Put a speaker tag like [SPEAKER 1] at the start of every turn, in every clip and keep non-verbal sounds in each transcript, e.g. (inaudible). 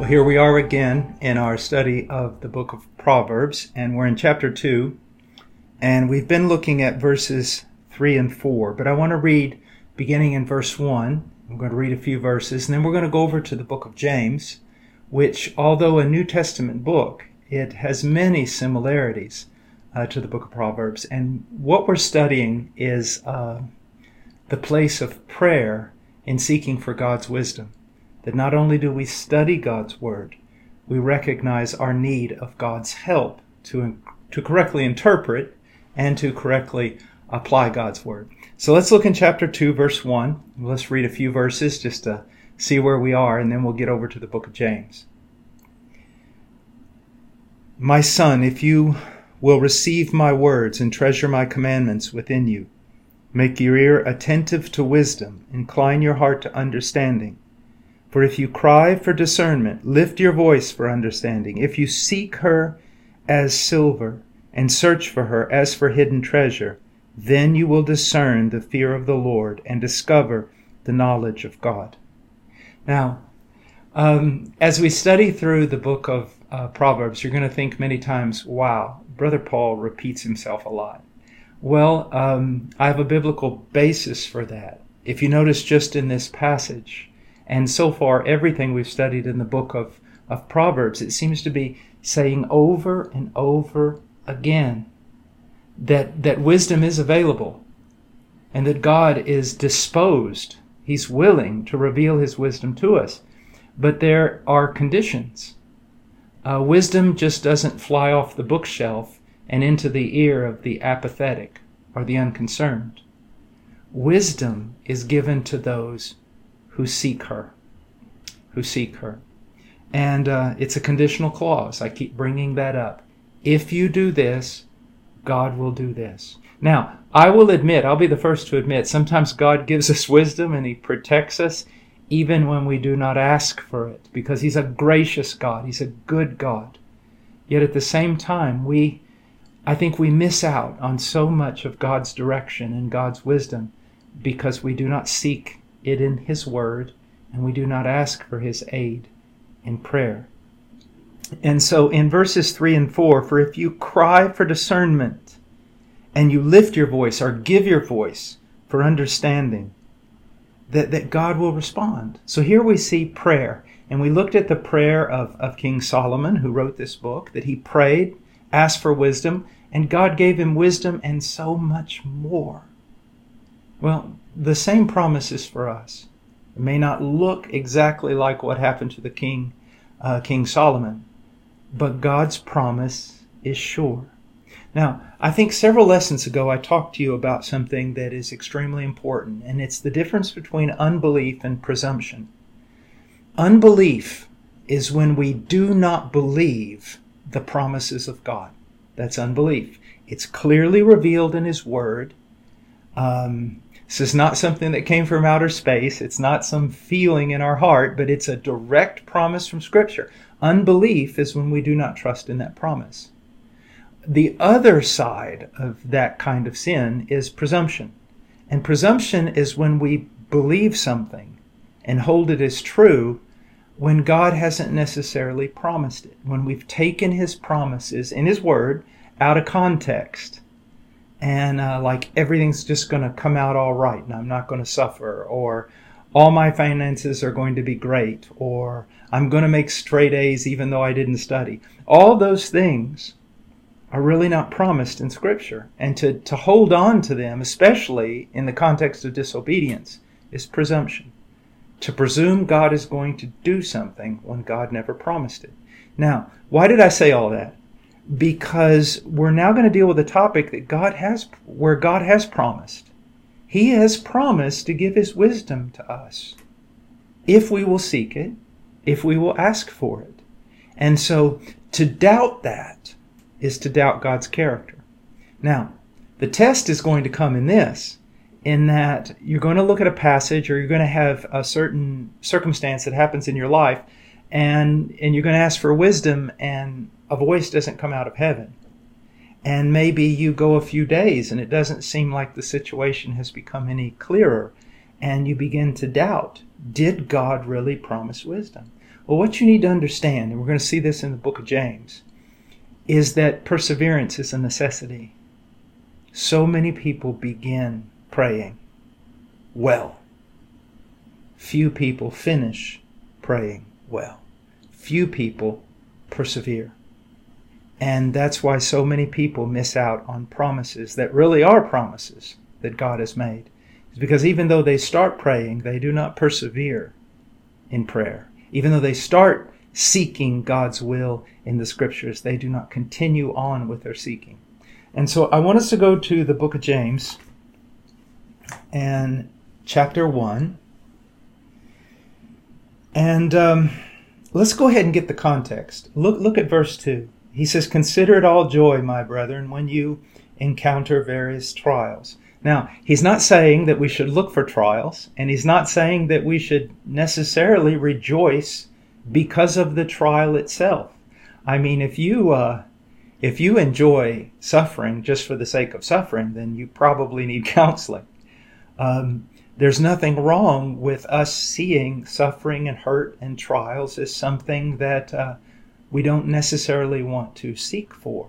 [SPEAKER 1] Well, here we are again in our study of the book of Proverbs, and we're in chapter 2, and we've been looking at verses 3 and 4. But I want to read beginning in verse 1. I'm going to read a few verses, and then we're going to go over to the book of James, which, although a New Testament book, it has many similarities uh, to the book of Proverbs. And what we're studying is uh, the place of prayer in seeking for God's wisdom that not only do we study God's Word, we recognize our need of God's help to, to correctly interpret and to correctly apply God's Word. So let's look in chapter 2, verse 1. Let's read a few verses just to see where we are, and then we'll get over to the book of James. My son, if you will receive my words and treasure my commandments within you, make your ear attentive to wisdom, incline your heart to understanding. For if you cry for discernment, lift your voice for understanding. If you seek her as silver and search for her as for hidden treasure, then you will discern the fear of the Lord and discover the knowledge of God. Now, um, as we study through the book of uh, Proverbs, you're going to think many times, wow, Brother Paul repeats himself a lot. Well, um, I have a biblical basis for that. If you notice just in this passage, and so far, everything we've studied in the book of, of Proverbs, it seems to be saying over and over again that, that wisdom is available and that God is disposed, He's willing to reveal His wisdom to us. But there are conditions. Uh, wisdom just doesn't fly off the bookshelf and into the ear of the apathetic or the unconcerned. Wisdom is given to those who seek her. Who seek her. And uh, it's a conditional clause. I keep bringing that up. If you do this, God will do this. Now, I will admit, I'll be the first to admit, sometimes God gives us wisdom and He protects us even when we do not ask for it because He's a gracious God. He's a good God. Yet at the same time, we, I think we miss out on so much of God's direction and God's wisdom because we do not seek it in His Word, and we do not ask for His aid in prayer. And so in verses 3 and 4, for if you cry for discernment, and you lift your voice or give your voice for understanding, that, that God will respond. So here we see prayer. And we looked at the prayer of, of King Solomon, who wrote this book, that he prayed, asked for wisdom, and God gave him wisdom and so much more. Well, the same promise is for us. It may not look exactly like what happened to the king, uh, King Solomon, but God's promise is sure. Now, I think several lessons ago I talked to you about something that is extremely important, and it's the difference between unbelief and presumption. Unbelief is when we do not believe the promises of God. That's unbelief. It's clearly revealed in His Word. Um, this is not something that came from outer space. It's not some feeling in our heart, but it's a direct promise from Scripture. Unbelief is when we do not trust in that promise. The other side of that kind of sin is presumption. And presumption is when we believe something and hold it as true when God hasn't necessarily promised it. When we've taken His promises in His Word out of context and uh, like everything's just going to come out all right and I'm not going to suffer or all my finances are going to be great or I'm going to make straight A's even though I didn't study. All those things are really not promised in scripture and to, to hold on to them, especially in the context of disobedience, is presumption. To presume God is going to do something when God never promised it. Now, why did I say all that? Because we're now going to deal with a topic that God has, where God has promised. He has promised to give His wisdom to us if we will seek it if we will ask for it. And so to doubt that is to doubt God's character. Now, the test is going to come in this in that you're going to look at a passage or you're going to have a certain circumstance that happens in your life and and you're going to ask for wisdom and a voice doesn't come out of heaven. And maybe you go a few days and it doesn't seem like the situation has become any clearer and you begin to doubt did god really promise wisdom? Well what you need to understand and we're going to see this in the book of james is that perseverance is a necessity. So many people begin praying well. Few people finish praying well few people persevere and that's why so many people miss out on promises that really are promises that God has made. It's because even though they start praying, they do not persevere in prayer. Even though they start seeking God's will in the scriptures, they do not continue on with their seeking. And so I want us to go to the book of James and chapter 1. And um, let's go ahead and get the context. Look, look at verse 2. He says, Consider it all joy, my brethren, when you encounter various trials. Now, he's not saying that we should look for trials, and he's not saying that we should necessarily rejoice because of the trial itself. I mean, if you uh, if you enjoy suffering just for the sake of suffering, then you probably need (laughs) counseling. Um, there's nothing wrong with us seeing suffering and hurt and trials as something that uh, we don't necessarily want to seek for.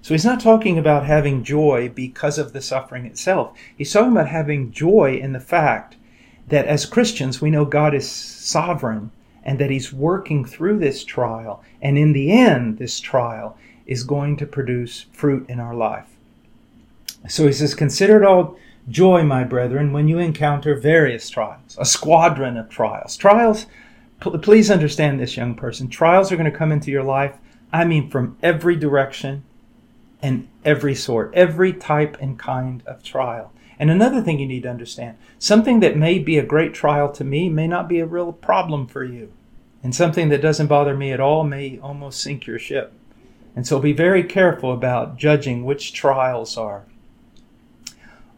[SPEAKER 1] So he's not talking about having joy because of the suffering itself. He's talking about having joy in the fact that as Christians, we know God is sovereign and that he's working through this trial. And in the end, this trial is going to produce fruit in our life. So he says, Consider it all joy, my brethren, when you encounter various trials, a squadron of trials. Trials please understand this, young person. Trials are going to come into your life, I mean, from every direction and every sort, every type and kind of trial. And another thing you need to understand something that may be a great trial to me may not be a real problem for you. And something that doesn't bother me at all may almost sink your ship. And so be very careful about judging which trials are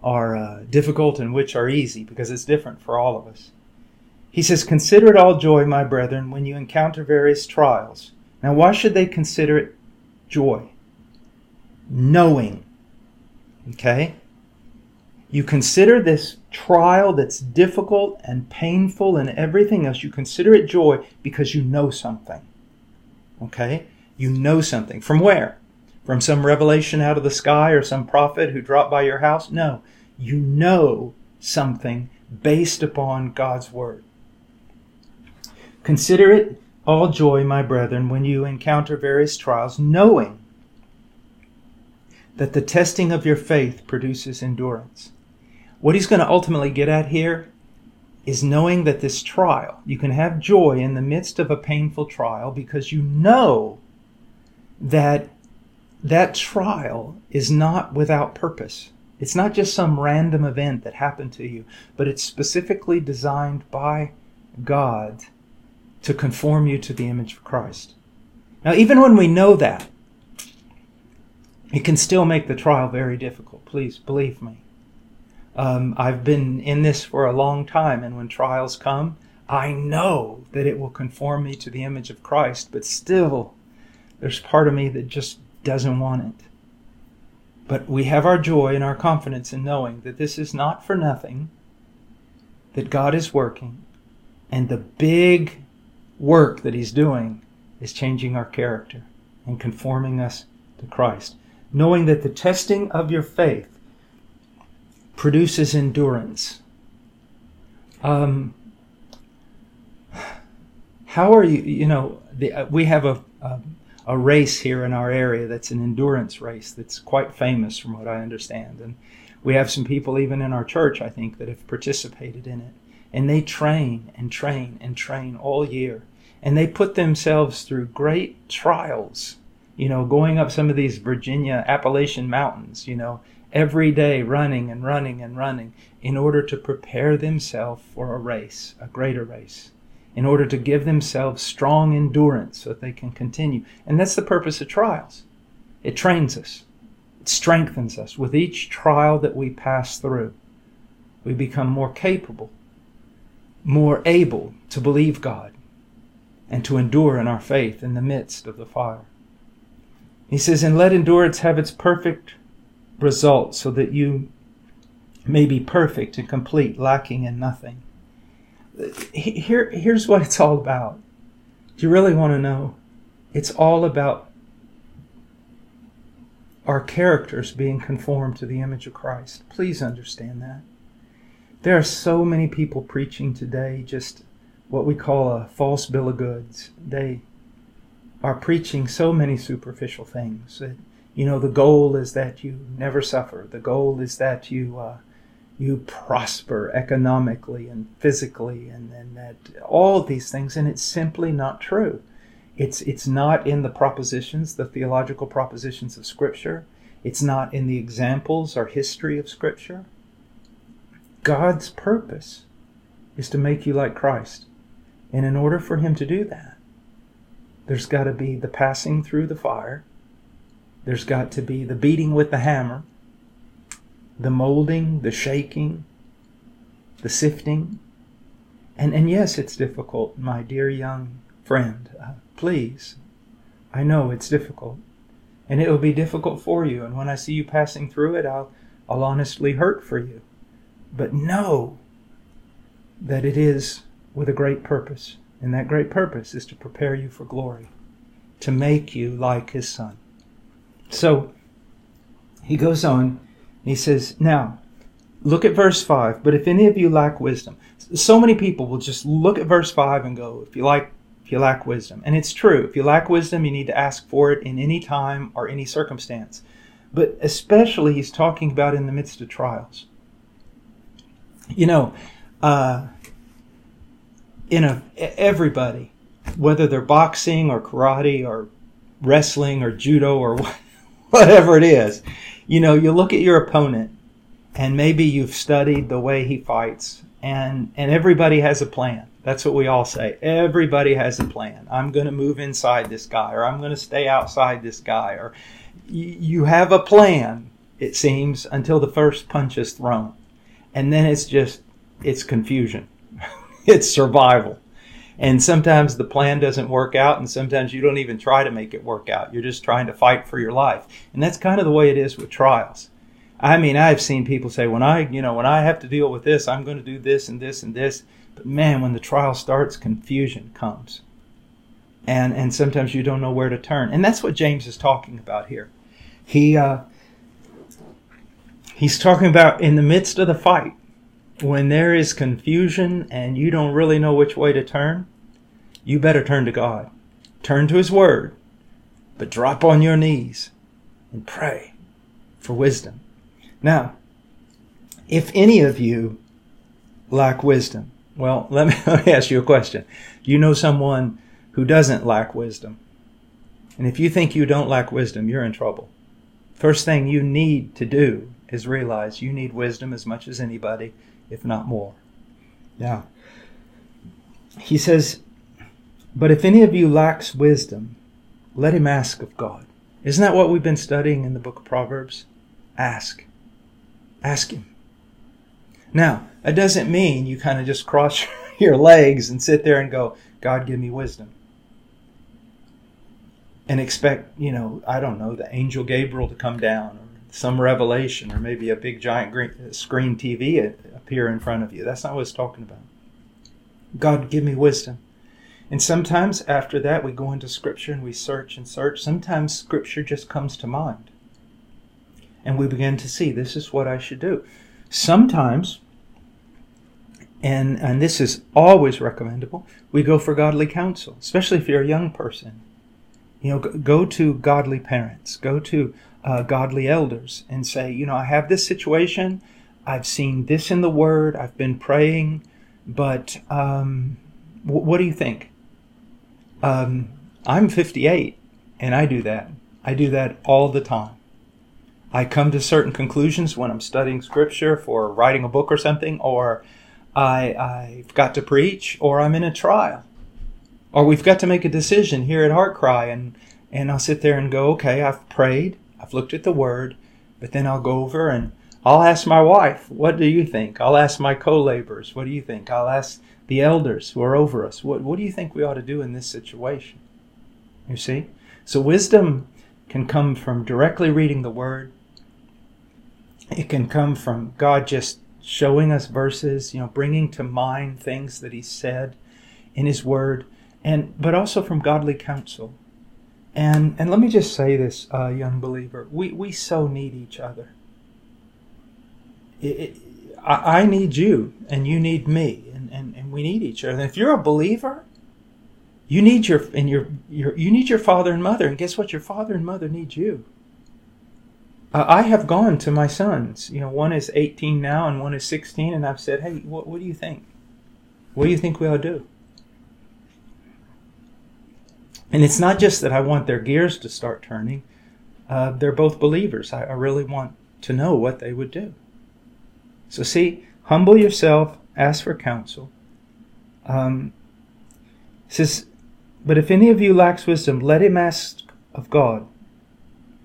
[SPEAKER 1] are uh, difficult and which are easy because it's different for all of us. He says, Consider it all joy, my brethren, when you encounter various trials. Now, why should they consider it joy? Knowing. Okay? You consider this trial that's difficult and painful and everything else, you consider it joy because you know something. Okay? You know something. From where? From some revelation out of the sky or some prophet who dropped by your house? No. You know something based upon God's word. Consider it all joy, my brethren, when you encounter various trials, knowing that the testing of your faith produces endurance. What he's going to ultimately get at here is knowing that this trial, you can have joy in the midst of a painful trial because you know that that trial is not without purpose. It's not just some random event that happened to you, but it's specifically designed by God to conform you to the image of Christ. Now, even when we know that, it can still make the trial very difficult. Please believe me. Um, I've been in this for a long time, and when trials come, I know that it will conform me to the image of Christ, but still, there's part of me that just doesn't want it. But we have our joy and our confidence in knowing that this is not for nothing, that God is working, and the big work that He's doing is changing our character and conforming us to Christ. Knowing that the testing of your faith produces endurance. Um, how are you? You know, the, uh, we have a, a, a race here in our area that's an endurance race that's quite famous, from what I understand, and we have some people even in our church, I think, that have participated in it. And they train and train and train all year. And they put themselves through great trials, you know, going up some of these Virginia Appalachian mountains, you know, every day running and running and running in order to prepare themselves for a race, a greater race. In order to give themselves strong endurance so that they can continue. And that's the purpose of trials. It trains us, it strengthens us. With each trial that we pass through, we become more capable, more able to believe God, and to endure in our faith in the midst of the fire. He says, And let endurance have its perfect result, so that you may be perfect and complete, lacking in nothing here, here's what it's all about. Do you really want to know? It's all about our characters being conformed to the image of Christ. Please understand that. There are so many people preaching today just what we call a false bill of goods. They are preaching so many superficial things. That, you know, the goal is that you never suffer. The goal is that you uh, you prosper economically and physically and, and that all these things and it's simply not true. It's it's not in the propositions the theological propositions of scripture. It's not in the examples or history of scripture. God's purpose is to make you like christ. And in order for him to do that there's got to be the passing through the fire. There's got to be the beating with the hammer the molding, the shaking, the sifting. And, and yes, it's difficult, my dear young friend. Uh, please, I know it's difficult. And it will be difficult for you. And when I see you passing through it, I'll, I'll honestly hurt for you. But know that it is with a great purpose. And that great purpose is to prepare you for glory, to make you like his son. So he goes on he says, Now, look at verse 5. But if any of you lack wisdom, so many people will just look at verse 5 and go, If you like, if you lack wisdom. And it's true. If you lack wisdom, you need to ask for it in any time or any circumstance. But especially, he's talking about in the midst of trials. You know, uh, in a everybody, whether they're boxing or karate or wrestling or judo or (laughs) whatever it is, you know, you look at your opponent and maybe you've studied the way he fights and and everybody has a plan. That's what we all say. Everybody has a plan. I'm going to move inside this guy or I'm going to stay outside this guy or you have a plan it seems until the first punch is thrown. And then it's just it's confusion. (laughs) it's survival. And sometimes the plan doesn't work out, and sometimes you don't even try to make it work out. You're just trying to fight for your life. And that's kind of the way it is with trials. I mean, I've seen people say, when I, you know, when I have to deal with this, I'm going to do this and this and this. But man, when the trial starts, confusion comes. And, and sometimes you don't know where to turn. And that's what James is talking about here. He, uh, he's talking about in the midst of the fight, when there is confusion and you don't really know which way to turn, you better turn to God. Turn to His Word, but drop on your knees and pray for wisdom. Now, if any of you lack wisdom, well, (laughs) let me, let me ask you a question. You know someone who doesn't lack wisdom. And if you think you don't lack wisdom, you're in trouble. First thing you need to do is realize you need wisdom as much as anybody if not more. Now, he says, But if any of you lacks wisdom, let him ask of God. Isn't that what we've been studying in the book of Proverbs? Ask. Ask him. Now, that doesn't mean you kind of just cross (laughs) your legs and sit there and go, God, give me wisdom. And expect, you know, I don't know, the angel Gabriel to come down some revelation or maybe a big giant green screen TV appear in front of you. That's not what it's talking about. God, give me wisdom. And sometimes after that, we go into Scripture and we search and search. Sometimes Scripture just comes to mind. And we begin to see this is what I should do. Sometimes, and, and this is always recommendable, we go for godly counsel, especially if you're a young person. You know, go to godly parents, go to uh, godly elders and say, you know, I have this situation. I've seen this in the Word. I've been praying, but um, w- what do you think? Um, I'm 58, and I do that. I do that all the time. I come to certain conclusions when I'm studying Scripture for writing a book or something, or I, I've got to preach or I'm in a trial. Or we've got to make a decision here at Heart Cry and, and I'll sit there and go, okay, I've prayed, I've looked at the word, but then I'll go over and I'll ask my wife, what do you think? I'll ask my co-laborers, what do you think? I'll ask the elders who are over us, what, what do you think we ought to do in this situation? You see? So wisdom can come from directly reading the word. It can come from God just showing us verses, you know, bringing to mind things that he said in his word, and but also from godly counsel. And and let me just say this, uh, young believer, we we so need each other. It, it, I, I need you, and you need me, and, and, and we need each other. And if you're a believer, you need your and your, your you need your father and mother, and guess what? Your father and mother need you. Uh, I have gone to my sons. You know, one is 18 now, and one is 16, and I've said, "Hey, what, what do you think? What do you think we ought to do?" And it's not just that I want their gears to start turning. Uh, they're both believers. I, I really want to know what they would do. So, see, humble yourself, ask for counsel. Um, says, but if any of you lacks wisdom, let him ask of God.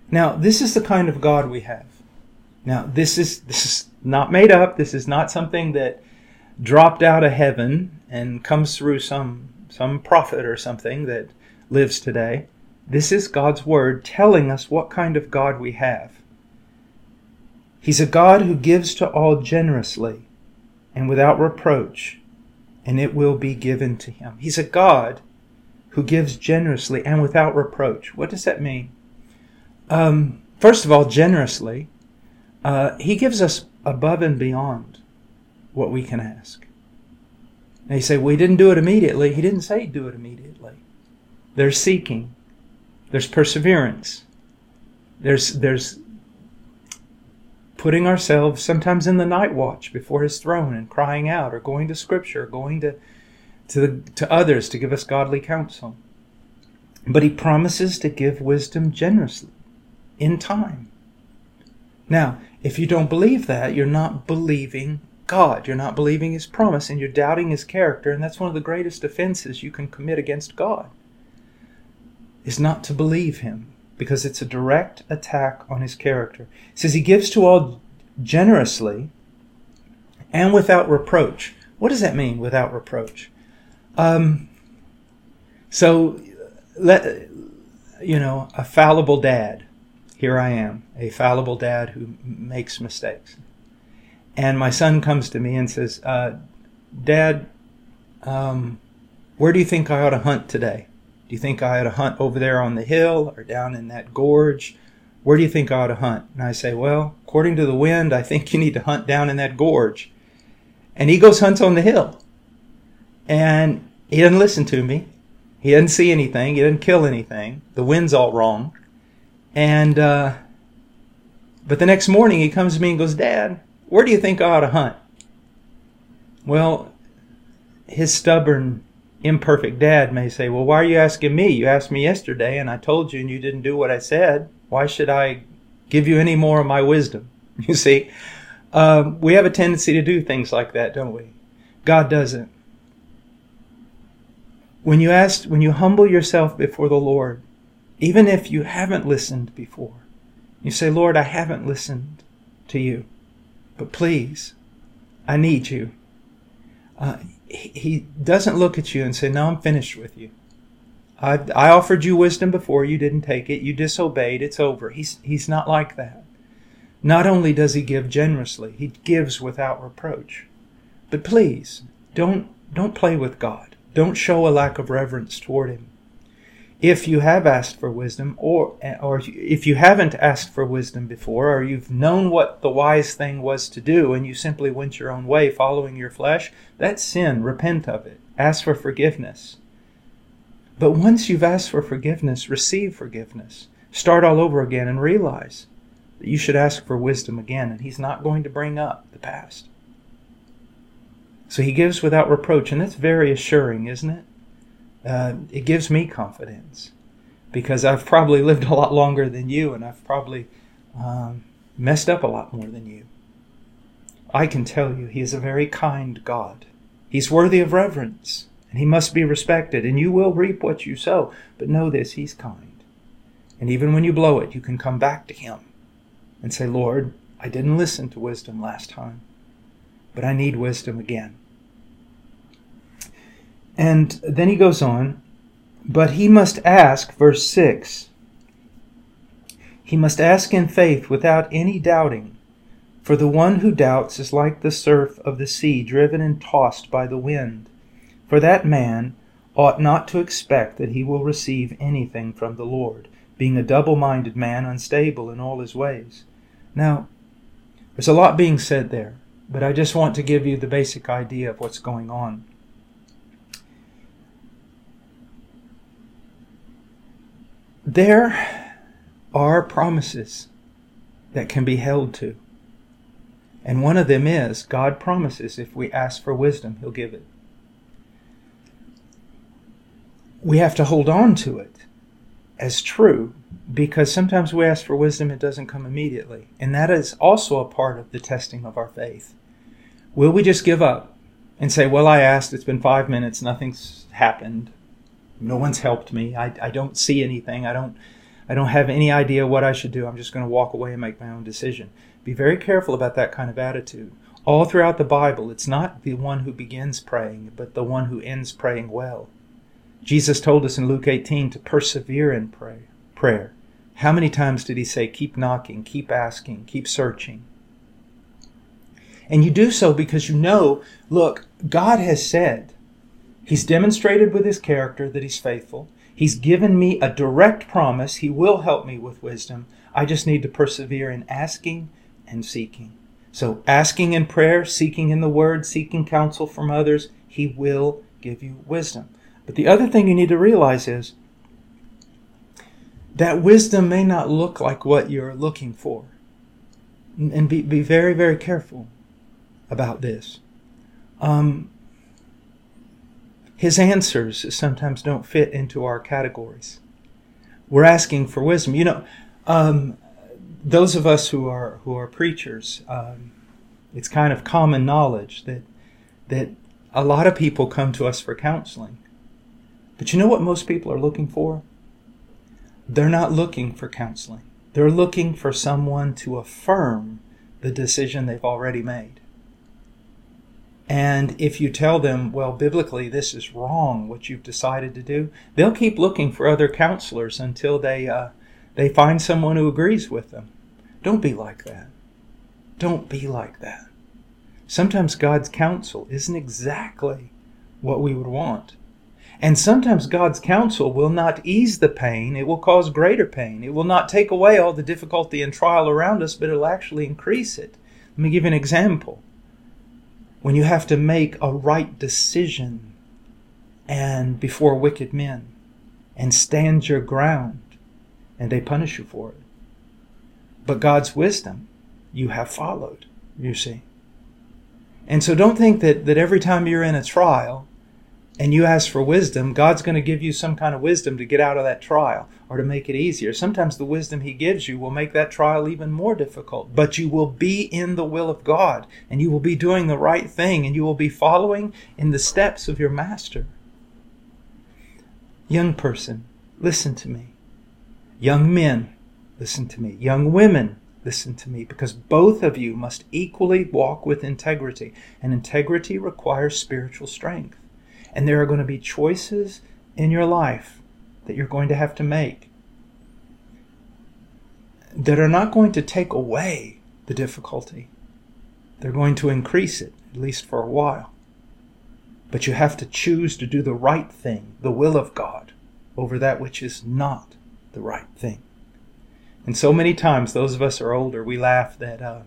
[SPEAKER 1] Now, this is the kind of God we have. Now, this is this is not made up. This is not something that dropped out of heaven and comes through some some prophet or something that lives today. This is God's word telling us what kind of God we have. He's a God who gives to all generously and without reproach, and it will be given to him. He's a God who gives generously and without reproach. What does that mean? Um, first of all, generously, uh, he gives us above and beyond what we can ask. You say, well, didn't do it immediately. He didn't say do it immediately. There's seeking. There's perseverance. There's, there's putting ourselves sometimes in the night watch before his throne and crying out or going to scripture, or going to to, the, to others to give us godly counsel. But he promises to give wisdom generously in time. Now, if you don't believe that, you're not believing God. You're not believing his promise and you're doubting his character. And that's one of the greatest offenses you can commit against God is not to believe him because it's a direct attack on his character. Says he gives to all generously and without reproach. What does that mean, without reproach? Um, so, let you know, a fallible dad. Here I am, a fallible dad who makes mistakes. And my son comes to me and says, uh, Dad, um, where do you think I ought to hunt today? Do you think I ought to hunt over there on the hill or down in that gorge? Where do you think I ought to hunt? And I say, Well, according to the wind, I think you need to hunt down in that gorge. And he goes hunts on the hill. And he doesn't listen to me. He doesn't see anything. He doesn't kill anything. The wind's all wrong. And, uh, but the next morning he comes to me and goes, Dad, where do you think I ought to hunt? Well, his stubborn, imperfect dad may say, Well, why are you asking me? You asked me yesterday and I told you and you didn't do what I said. Why should I give you any more of my wisdom? (laughs) You see, um, we have a tendency to do things like that, don't we? God doesn't. When you ask, when you humble yourself before the Lord, even if you haven't listened before, you say, Lord, I haven't listened to you, but please, I need you. Uh, he doesn't look at you and say, No, I'm finished with you. I, I offered you wisdom before, you didn't take it, you disobeyed, it's over. He's, he's not like that. Not only does he give generously, he gives without reproach. But please, don't, don't play with God. Don't show a lack of reverence toward him. If you have asked for wisdom, or, or if you haven't asked for wisdom before, or you've known what the wise thing was to do and you simply went your own way following your flesh, that's sin. Repent of it. Ask for forgiveness. But once you've asked for forgiveness, receive forgiveness. Start all over again and realize that you should ask for wisdom again, and He's not going to bring up the past. So he gives without reproach, and that's very assuring, isn't it? Uh, it gives me confidence because I've probably lived a lot longer than you, and I've probably um, messed up a lot more than you. I can tell you, He is a very kind God. He's worthy of reverence, and He must be respected, and you will reap what you sow. But know this, He's kind. And even when you blow it, you can come back to Him and say, Lord, I didn't listen to wisdom last time, but I need wisdom again. And then he goes on, but he must ask, verse 6 he must ask in faith without any doubting. For the one who doubts is like the surf of the sea, driven and tossed by the wind. For that man ought not to expect that he will receive anything from the Lord, being a double minded man, unstable in all his ways. Now, there's a lot being said there, but I just want to give you the basic idea of what's going on. There are promises that can be held to. And one of them is God promises if we ask for wisdom, He'll give it. We have to hold on to it as true because sometimes we ask for wisdom, it doesn't come immediately. And that is also a part of the testing of our faith. Will we just give up and say, Well, I asked, it's been five minutes, nothing's happened, no one's helped me, I, I don't see anything, I don't I don't have any idea what I should do. I'm just going to walk away and make my own decision. Be very careful about that kind of attitude. All throughout the Bible, it's not the one who begins praying, but the one who ends praying well. Jesus told us in Luke 18 to persevere in pray, prayer. How many times did he say, keep knocking, keep asking, keep searching? And you do so because you know, look, God has said, He's demonstrated with His character that He's faithful. He's given me a direct promise. He will help me with wisdom. I just need to persevere in asking and seeking. So, asking in prayer, seeking in the Word, seeking counsel from others, He will give you wisdom. But the other thing you need to realize is that wisdom may not look like what you're looking for. And be, be very, very careful about this. Um, his answers sometimes don't fit into our categories. We're asking for wisdom. You know, um, those of us who are who are preachers, um, it's kind of common knowledge that that a lot of people come to us for counseling. But you know what most people are looking for? They're not looking for counseling. They're looking for someone to affirm the decision they've already made. And if you tell them, well, biblically, this is wrong, what you've decided to do, they'll keep looking for other counselors until they, uh, they find someone who agrees with them. Don't be like that. Don't be like that. Sometimes God's counsel isn't exactly what we would want. And sometimes God's counsel will not ease the pain, it will cause greater pain. It will not take away all the difficulty and trial around us, but it'll actually increase it. Let me give you an example when you have to make a right decision and before wicked men and stand your ground and they punish you for it. But God's wisdom you have followed, you see. And so don't think that, that every time you're in a trial and you ask for wisdom, God's going to give you some kind of wisdom to get out of that trial or to make it easier. Sometimes the wisdom He gives you will make that trial even more difficult, but you will be in the will of God and you will be doing the right thing and you will be following in the steps of your Master. Young person, listen to me. Young men, listen to me. Young women, listen to me, because both of you must equally walk with integrity, and integrity requires spiritual strength. And there are going to be choices in your life that you're going to have to make that are not going to take away the difficulty. They're going to increase it, at least for a while. But you have to choose to do the right thing, the will of God, over that which is not the right thing. And so many times, those of us who are older, we laugh that uh,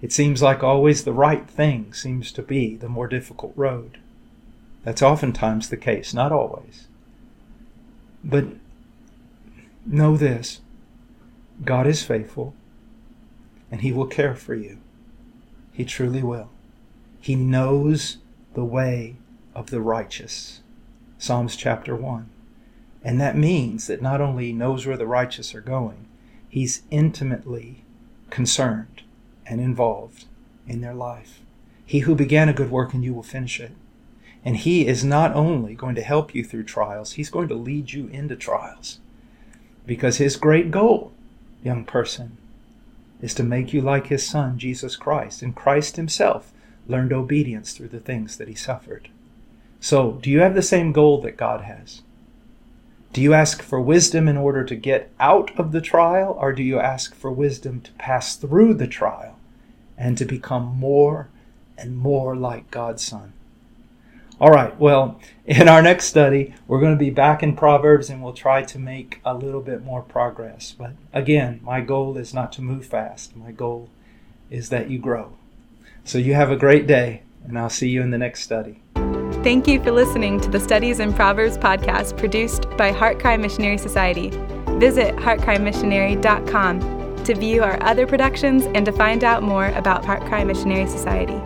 [SPEAKER 1] it seems like always the right thing seems to be the more difficult road. That's oftentimes the case, not always. But know this God is faithful, and He will care for you. He truly will. He knows the way of the righteous. Psalms chapter 1. And that means that not only he knows where the righteous are going, he's intimately concerned and involved in their life. He who began a good work in you will finish it. And He is not only going to help you through trials, He's going to lead you into trials. Because His great goal, young person, is to make you like His Son, Jesus Christ. And Christ Himself learned obedience through the things that He suffered. So, do you have the same goal that God has? Do you ask for wisdom in order to get out of the trial, or do you ask for wisdom to pass through the trial and to become more and more like God's Son? All right, well, in our next study, we're going to be back in Proverbs and we'll try to make a little bit more progress. But again, my goal is not to move fast. My goal is that you grow. So you have a great day, and I'll see you in the next study.
[SPEAKER 2] Thank you for listening to the Studies in Proverbs podcast produced by Heart Cry Missionary Society. Visit heartcrymissionary.com to view our other productions and to find out more about Heart Cry Missionary Society.